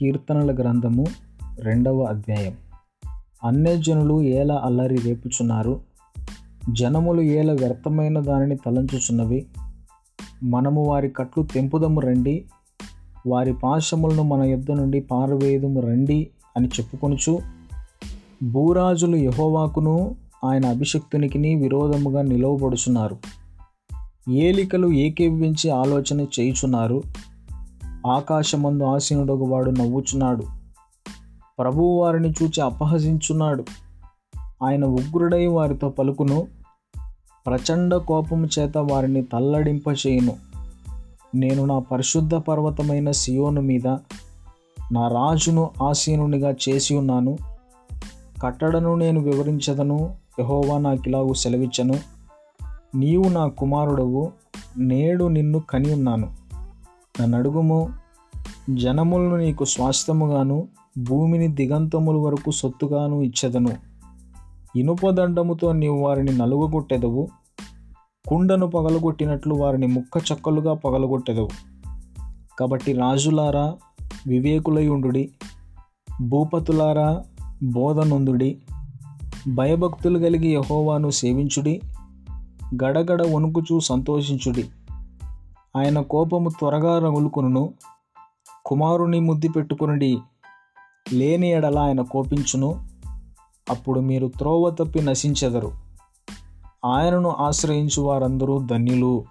కీర్తనల గ్రంథము రెండవ అధ్యాయం. అన్యజనులు ఏల అల్లరి రేపుచున్నారు జనములు ఏల వ్యర్థమైన దానిని తలంచుచున్నవి. మనము వారి కట్లు తెంపుదము రండి. వారి పాశములను మన యుద్ధ నుండి పారవేయదము రండి అని చెప్పుకొనుచు భూరాజులు యహోవాకును ఆయన అభిషక్తునికి విరోధముగా నిలవబడుచున్నారు. ఏలికలు ఏకేవించి ఆలోచన చేయుచున్నారు. ఆకాశమందు ఆసీనుడొక వాడు నవ్వుచున్నాడు. ప్రభువు వారిని చూచి అపహసించున్నాడు. ఆయన ఉగ్రుడై వారితో పలుకును ప్రచండ కోపము చేత వారిని తల్లడింపచేయును. నేను నా పరిశుద్ధ పర్వతమైన సియోను మీద నా రాజును ఆసీనునిగా చేసి ఉన్నాను. కట్టడను నేను వివరించదను యహోవా నాకిలాగు సెలవిచ్చను. నీవు నా కుమారుడవు నేడు నిన్ను కని ఉన్నాను నన్ను అడుగుము జనములను నీకు స్వాస్థ్యముగాను భూమిని దిగంతముల వరకు సొత్తుగాను ఇచ్చదను. ఇనుపదండముతో నీవు వారిని నలుగుగొట్టెదవు కుండను పగలగొట్టినట్లు వారిని ముక్క చక్కలుగా పగలగొట్టెదవు. కాబట్టి రాజులారా వివేకులయుండుడి భూపతులారా బోధనొందుడి భయభక్తులు కలిగి యహోవాను సేవించుడి గడగడ వణుకుచూ సంతోషించుడి. ఆయన కోపము త్వరగా రగులుకొనును. కుమారుని ముద్దు పెట్టుకునుడి. లేని ఎడల ఆయన కోపించును. అప్పుడు మీరు త్రోవ తప్పి నశించెదరు. ఆయనను ఆశ్రయించు వారందరూ ధన్యులు.